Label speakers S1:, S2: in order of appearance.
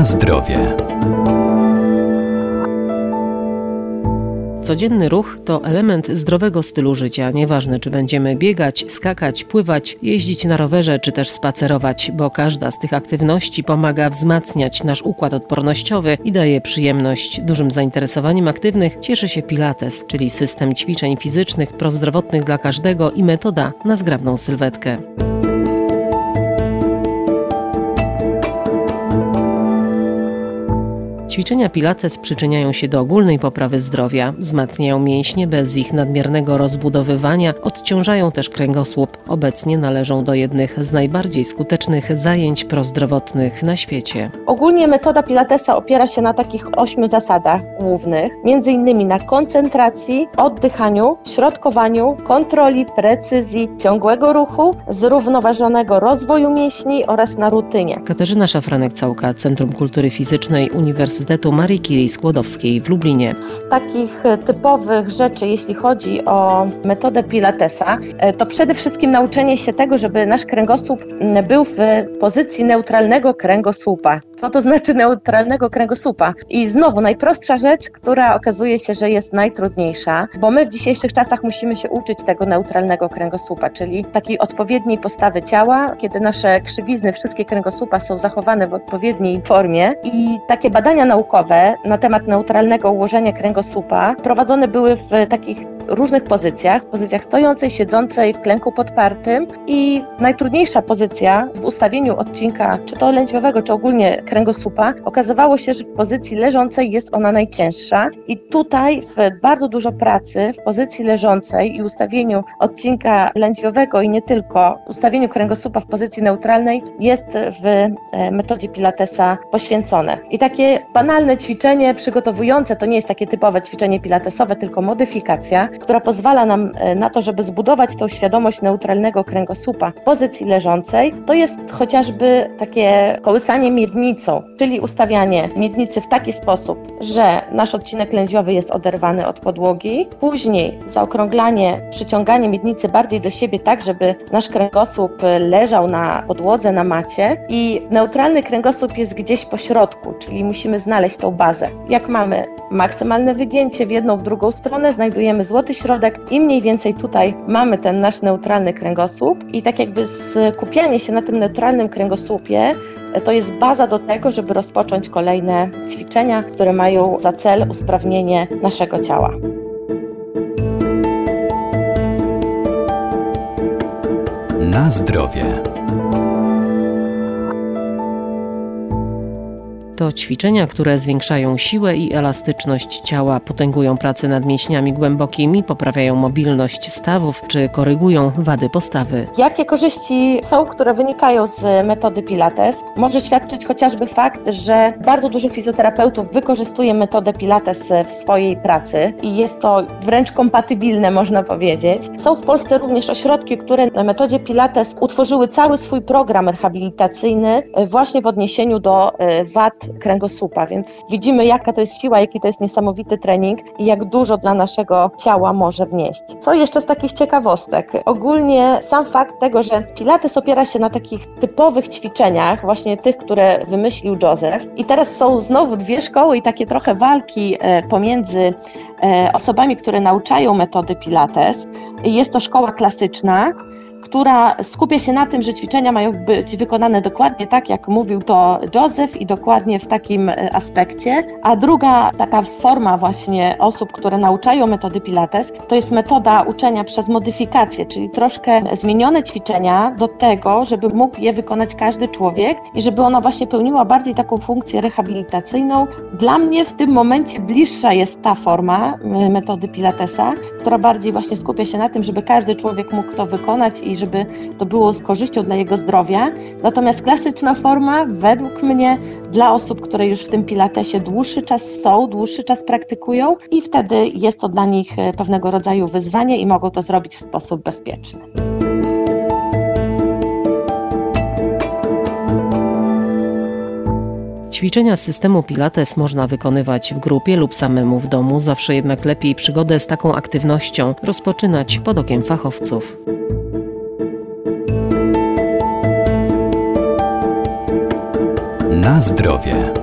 S1: Na zdrowie.
S2: Codzienny ruch to element zdrowego stylu życia. Nieważne, czy będziemy biegać, skakać, pływać, jeździć na rowerze, czy też spacerować, bo każda z tych aktywności pomaga wzmacniać nasz układ odpornościowy i daje przyjemność. Dużym zainteresowaniem aktywnych cieszy się Pilates, czyli system ćwiczeń fizycznych prozdrowotnych dla każdego i metoda na zgrabną sylwetkę. Ćwiczenia Pilates przyczyniają się do ogólnej poprawy zdrowia, wzmacniają mięśnie bez ich nadmiernego rozbudowywania, odciążają też kręgosłup. Obecnie należą do jednych z najbardziej skutecznych zajęć prozdrowotnych na świecie.
S3: Ogólnie metoda Pilatesa opiera się na takich ośmiu zasadach głównych, między innymi na koncentracji, oddychaniu, środkowaniu, kontroli, precyzji, ciągłego ruchu, zrównoważonego rozwoju mięśni oraz na rutynie.
S2: Katarzyna Szafranek-Całka, Centrum Kultury Fizycznej Uniwersytetu Uniwersytetu Marii Curie Skłodowskiej w Lublinie.
S3: Z takich e, typowych rzeczy, jeśli chodzi o metodę Pilatesa, e, to przede wszystkim nauczenie się tego, żeby nasz kręgosłup był w pozycji neutralnego kręgosłupa. Co to znaczy neutralnego kręgosłupa? I znowu najprostsza rzecz, która okazuje się, że jest najtrudniejsza, bo my w dzisiejszych czasach musimy się uczyć tego neutralnego kręgosłupa, czyli takiej odpowiedniej postawy ciała, kiedy nasze krzywizny, wszystkie kręgosłupa są zachowane w odpowiedniej formie i takie badania naukowe na temat neutralnego ułożenia kręgosłupa prowadzone były w takich różnych pozycjach, w pozycjach stojącej, siedzącej, w klęku podpartym i najtrudniejsza pozycja w ustawieniu odcinka, czy to lędźwiowego, czy ogólnie kręgosłupa, okazywało się, że w pozycji leżącej jest ona najcięższa i tutaj w bardzo dużo pracy w pozycji leżącej i ustawieniu odcinka lędźwiowego i nie tylko, ustawieniu kręgosłupa w pozycji neutralnej jest w e, metodzie Pilatesa poświęcone. I takie banalne ćwiczenie przygotowujące, to nie jest takie typowe ćwiczenie pilatesowe, tylko modyfikacja, która pozwala nam e, na to, żeby zbudować tą świadomość neutralnego kręgosłupa w pozycji leżącej, to jest chociażby takie kołysanie miednicą, czyli ustawianie miednicy w taki sposób, że nasz odcinek lędźwiowy jest oderwany od podłogi, później zaokrąglanie, przyciąganie miednicy bardziej do siebie tak, żeby nasz kręgosłup leżał na podłodze, na macie i neutralny kręgosłup jest gdzieś po środku, czyli musimy znaleźć tą bazę. Jak mamy maksymalne wygięcie w jedną, w drugą stronę, znajdujemy złoty środek i mniej więcej tutaj mamy ten nasz neutralny kręgosłup i tak jakby skupianie się na tym neutralnym kręgosłupie e, to jest baza do tego, żeby rozpocząć kolejne ćwiczenia, które mają za cel usprawnienie naszego ciała.
S1: Na zdrowie.
S2: To ćwiczenia, które zwiększają siłę i elastyczność ciała, potęgują pracę nad mięśniami głębokimi, poprawiają mobilność stawów czy korygują wady postawy.
S3: Jakie korzyści są, które wynikają z metody Pilates? Może świadczyć chociażby fakt, że bardzo dużo fizjoterapeutów wykorzystuje metodę Pilates w swojej pracy i jest to wręcz kompatybilne, można powiedzieć. Są w Polsce również ośrodki, które na metodzie Pilates utworzyły cały swój program rehabilitacyjny właśnie w odniesieniu do e, wad kręgosłupa, więc widzimy jaka to jest siła, jaki to jest niesamowity trening i jak dużo dla naszego ciała może wnieść. Co jeszcze z takich ciekawostek? Ogólnie sam fakt tego, że Pilates opiera się na takich typowych ćwiczeniach, właśnie tych, które wymyślił Joseph i teraz są znowu dwie szkoły i takie trochę walki e, pomiędzy e, osobami, które nauczają metody Pilates. Jest to szkoła klasyczna, która skupia się na tym, że ćwiczenia mają być wykonane dokładnie tak, jak mówił to Joseph i dokładnie w takim e, aspekcie. A druga taka forma właśnie osób, które nauczają metody Pilates, to jest metoda uczenia przez modyfikację, czyli troszkę zmienione ćwiczenia do tego, żeby mógł je wykonać każdy człowiek i żeby ona właśnie pełniła bardziej taką funkcję rehabilitacyjną. Dla mnie w tym momencie bliższa jest ta forma metody Pilatesa, która bardziej właśnie skupia się na tym, żeby każdy człowiek mógł to wykonać i żeby to było z korzyścią dla jego zdrowia. Natomiast klasyczna forma, według mnie, dla osób, które już w tym pilatesie dłuższy czas są, dłuższy czas praktykują i wtedy jest to dla nich e, pewnego rodzaju wyzwanie i mogą to zrobić w sposób bezpieczny.
S2: Ćwiczenia z systemu Pilates można wykonywać w grupie lub samemu w domu, zawsze jednak lepiej przygodę z taką aktywnością rozpoczynać pod okiem fachowców.
S1: Na zdrowie.